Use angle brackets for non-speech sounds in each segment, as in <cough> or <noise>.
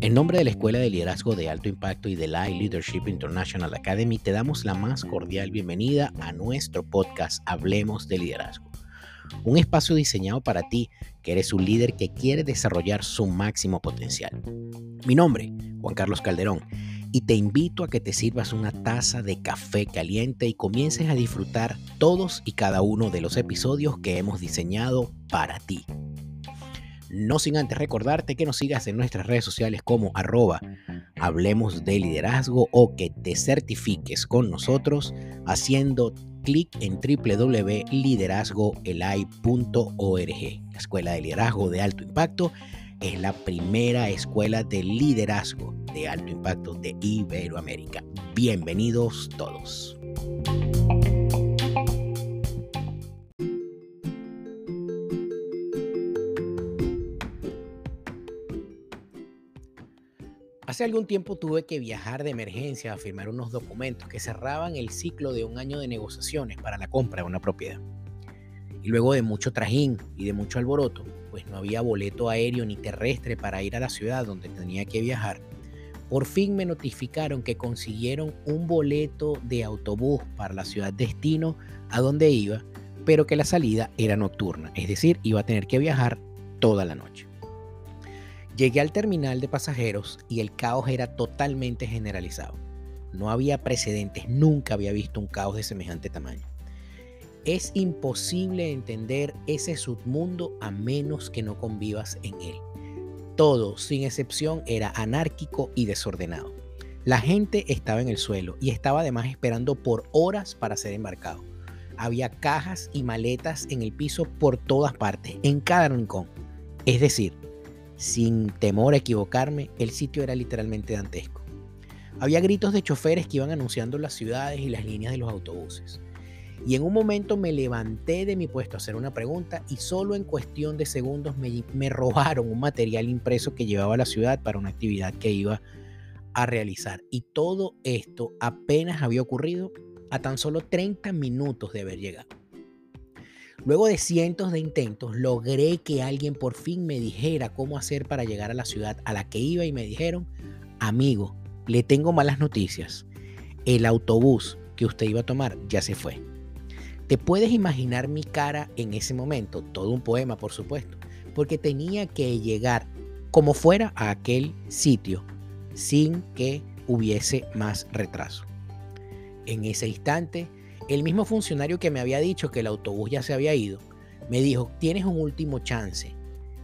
En nombre de la Escuela de Liderazgo de Alto Impacto y de la Leadership International Academy, te damos la más cordial bienvenida a nuestro podcast Hablemos de Liderazgo. Un espacio diseñado para ti, que eres un líder que quiere desarrollar su máximo potencial. Mi nombre, Juan Carlos Calderón, y te invito a que te sirvas una taza de café caliente y comiences a disfrutar todos y cada uno de los episodios que hemos diseñado para ti. No sin antes recordarte que nos sigas en nuestras redes sociales como arroba hablemos de liderazgo o que te certifiques con nosotros haciendo clic en www.liderazgoelai.org. La Escuela de Liderazgo de Alto Impacto es la primera escuela de liderazgo de alto impacto de Iberoamérica. Bienvenidos todos. Hace algún tiempo tuve que viajar de emergencia a firmar unos documentos que cerraban el ciclo de un año de negociaciones para la compra de una propiedad. Luego de mucho trajín y de mucho alboroto, pues no había boleto aéreo ni terrestre para ir a la ciudad donde tenía que viajar, por fin me notificaron que consiguieron un boleto de autobús para la ciudad destino a donde iba, pero que la salida era nocturna, es decir, iba a tener que viajar toda la noche. Llegué al terminal de pasajeros y el caos era totalmente generalizado. No había precedentes, nunca había visto un caos de semejante tamaño. Es imposible entender ese submundo a menos que no convivas en él. Todo, sin excepción, era anárquico y desordenado. La gente estaba en el suelo y estaba además esperando por horas para ser embarcado. Había cajas y maletas en el piso por todas partes, en cada rincón. Es decir, sin temor a equivocarme, el sitio era literalmente dantesco. Había gritos de choferes que iban anunciando las ciudades y las líneas de los autobuses. Y en un momento me levanté de mi puesto a hacer una pregunta y solo en cuestión de segundos me, robaron un material impreso que llevaba a la ciudad para una actividad que iba a realizar. Y todo esto apenas había ocurrido a tan solo 30 minutos de haber llegado. Luego de cientos de intentos, logré que alguien por fin me dijera cómo hacer para llegar a la ciudad a la que iba y me dijeron, amigo, le tengo malas noticias. El autobús que usted iba a tomar ya se fue. Te puedes imaginar mi cara en ese momento, todo un poema por supuesto, porque tenía que llegar como fuera a aquel sitio sin que hubiese más retraso. En ese instante el mismo funcionario que me había dicho que el autobús ya se había ido, me dijo, tienes un último chance.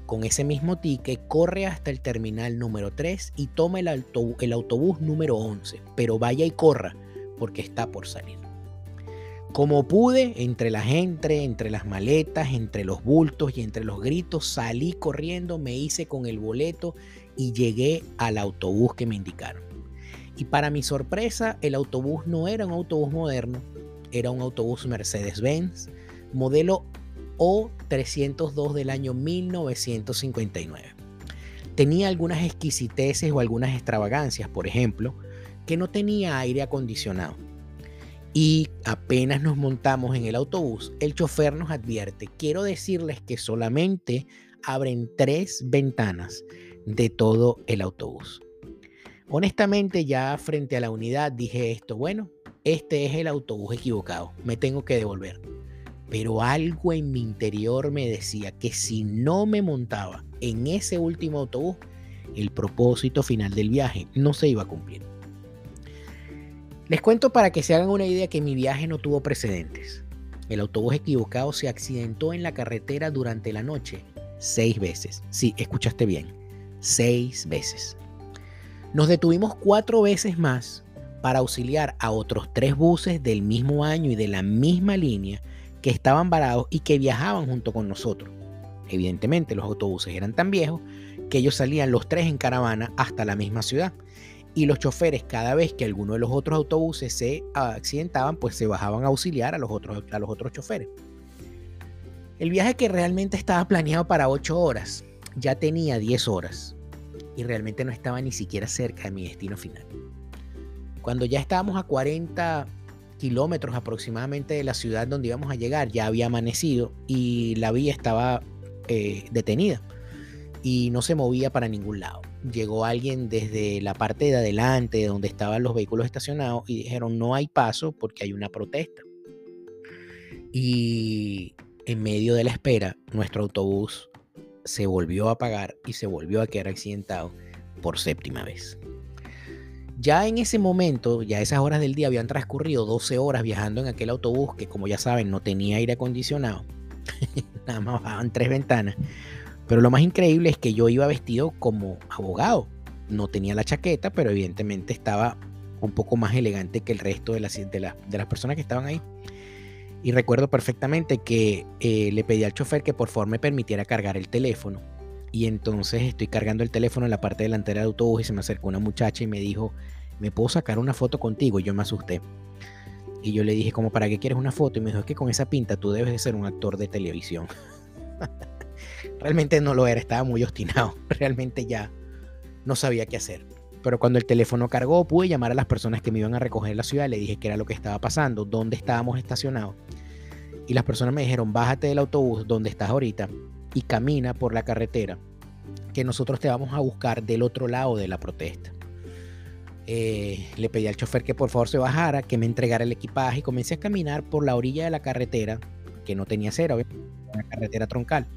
Con ese mismo ticket, corre hasta el terminal número 3 y toma el, autobús número 11, pero vaya y corra, porque está por salir. Como pude, entre la gente, entre las maletas, entre los bultos y entre los gritos, salí corriendo, me hice con el boleto y llegué al autobús que me indicaron. Y para mi sorpresa, el autobús no era un autobús moderno, era un autobús Mercedes-Benz, modelo O302 del año 1959. Tenía algunas exquisiteces o algunas extravagancias, por ejemplo, que no tenía aire acondicionado. Y apenas nos montamos en el autobús, el chofer nos advierte, quiero decirles que solamente abren tres ventanas de todo el autobús. Honestamente ya frente a la unidad dije esto, bueno, este es el autobús equivocado, me tengo que devolver. Pero algo en mi interior me decía que si no me montaba en ese último autobús, el propósito final del viaje no se iba a cumplir. Les cuento para que se hagan una idea que mi viaje no tuvo precedentes. El autobús equivocado se accidentó en la carretera durante la noche seis veces. Sí, escuchaste bien, seis veces. Nos detuvimos cuatro veces más para auxiliar a otros tres buses del mismo año y de la misma línea que estaban varados y que viajaban junto con nosotros. Evidentemente los autobuses eran tan viejos que ellos salían los tres en caravana hasta la misma ciudad y los choferes cada vez que alguno de los otros autobuses se accidentaban pues se bajaban a auxiliar a los otros, a los otros choferes. El viaje que realmente estaba planeado para 8 horas ya tenía 10 horas y realmente no estaba ni siquiera cerca de mi destino final. Cuando ya estábamos a 40 kilómetros aproximadamente de la ciudad donde íbamos a llegar, ya había amanecido y la vía estaba eh, detenida y no se movía para ningún lado. Llegó alguien desde la parte de adelante, donde estaban los vehículos estacionados, y dijeron no hay paso porque hay una protesta. Y en medio de la espera, nuestro autobús se volvió a apagar y se volvió a quedar accidentado por séptima vez. Ya en ese momento, ya esas horas del día habían transcurrido 12 horas viajando en aquel autobús que como ya saben no tenía aire acondicionado. <laughs> Nada más bajaban tres ventanas. Pero lo más increíble es que yo iba vestido como abogado. No tenía la chaqueta, pero evidentemente estaba un poco más elegante que el resto de las, de las personas que estaban ahí. Y recuerdo perfectamente que eh, le pedí al chofer que por favor me permitiera cargar el teléfono. Y entonces estoy cargando el teléfono en la parte delantera del autobús y se me acercó una muchacha y me dijo, ¿me puedo sacar una foto contigo? Y yo me asusté. Y yo le dije, como, ¿para qué quieres una foto? Y me dijo, es que con esa pinta tú debes de ser un actor de televisión. <laughs> Realmente no lo era, estaba muy obstinado. <laughs> Realmente ya no sabía qué hacer. Pero cuando el teléfono cargó, pude llamar a las personas que me iban a recoger en la ciudad. Le dije qué era lo que estaba pasando, dónde estábamos estacionados. Y las personas me dijeron, bájate del autobús donde estás ahorita y camina por la carretera, que nosotros te vamos a buscar del otro lado de la protesta. Eh, le pedí al chofer que por favor se bajara, que me entregara el equipaje y comencé a caminar por la orilla de la carretera, que no tenía cera, una carretera troncal.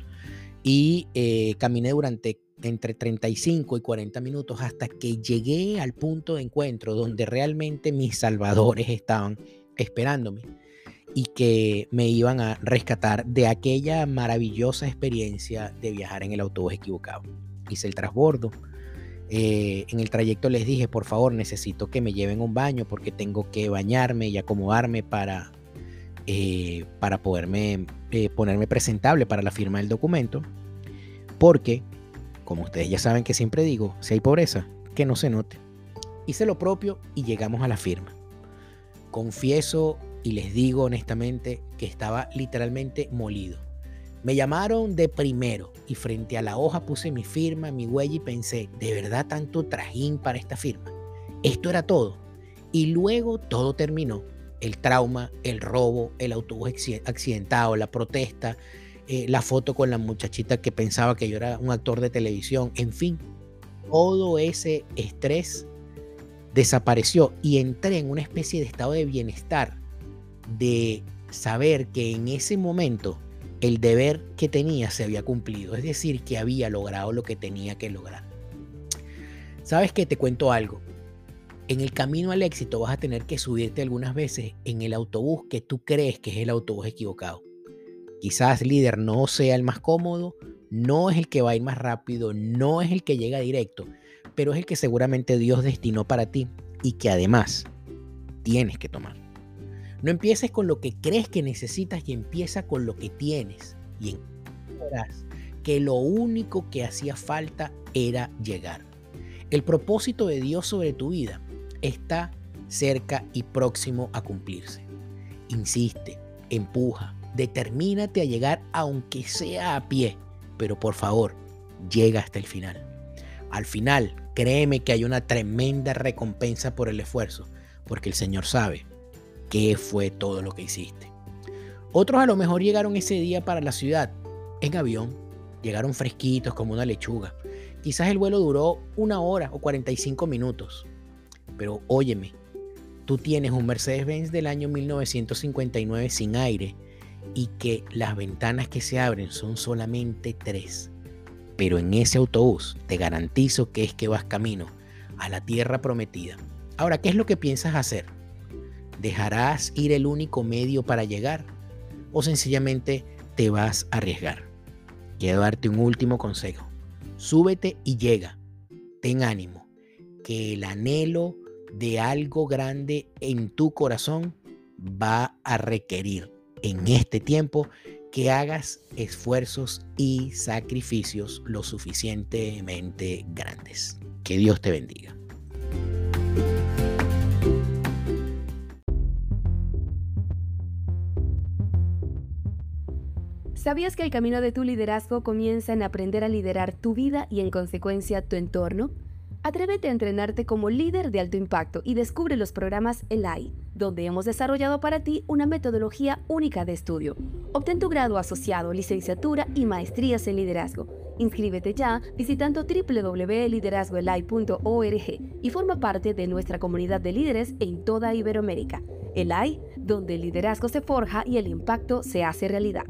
Y eh, caminé durante entre 35 y 40 minutos hasta que llegué al punto de encuentro donde realmente mis salvadores estaban esperándome y que me iban a rescatar de aquella maravillosa experiencia de viajar en el autobús equivocado. Hice el transbordo. Eh, en el trayecto les dije, por favor, necesito que me lleven un baño porque tengo que bañarme y acomodarme para, eh, para poderme eh, ponerme presentable para la firma del documento. Porque, como ustedes ya saben que siempre digo, si hay pobreza, que no se note. Hice lo propio y llegamos a la firma. Confieso y les digo honestamente que estaba literalmente molido. Me llamaron de primero y frente a la hoja puse mi firma, mi huella y pensé, ¿de verdad tanto trajín para esta firma? Esto era todo. Y luego todo terminó. El trauma, el robo, el autobús accidentado, la protesta, eh, la foto con la muchachita que pensaba que yo era un actor de televisión, en fin, todo ese estrés desapareció y entré en una especie de estado de bienestar de saber que en ese momento el deber que tenía se había cumplido, es decir, que había logrado lo que tenía que lograr. ¿Sabes que Te cuento algo. En el camino al éxito vas a tener que subirte algunas veces en el autobús que tú crees que es el autobús equivocado. Quizás líder no sea el más cómodo, no es el que va a ir más rápido, no es el que llega directo, pero es el que seguramente Dios destinó para ti y que además tienes que tomar. No empieces con lo que crees que necesitas y empieza con lo que tienes. Y verás que lo único que hacía falta era llegar. El propósito de Dios sobre tu vida está cerca y próximo a cumplirse. Insiste, empuja, determínate a llegar aunque sea a pie, pero por favor, llega hasta el final. Al final, créeme que hay una tremenda recompensa por el esfuerzo, porque el Señor sabe qué fue todo lo que hiciste. Otros a lo mejor llegaron ese día para la ciudad en avión, llegaron fresquitos como una lechuga. Quizás el vuelo duró una hora o 45 minutos. Pero óyeme, tú tienes un Mercedes-Benz del año 1959 sin aire y que las ventanas que se abren son solamente tres. Pero en ese autobús te garantizo que es que vas camino a la tierra prometida. Ahora, ¿qué es lo que piensas hacer? ¿Dejarás ir el único medio para llegar? ¿O sencillamente te vas a arriesgar? Quiero darte un último consejo. Súbete y llega. Ten ánimo, que el anhelo de algo grande en tu corazón va a requerir en este tiempo que hagas esfuerzos y sacrificios lo suficientemente grandes. Que Dios te bendiga. ¿Sabías que el camino de tu liderazgo comienza en aprender a liderar tu vida y en consecuencia tu entorno? Atrévete a entrenarte como líder de alto impacto y descubre los programas ELAI, donde hemos desarrollado para ti una metodología única de estudio Obtén tu grado asociado, licenciatura y maestrías en liderazgo. Inscríbete ya visitando www.liderazgoelai.org y forma parte de nuestra comunidad de líderes en toda Iberoamérica. El AI, donde el liderazgo se forja y el impacto se hace realidad.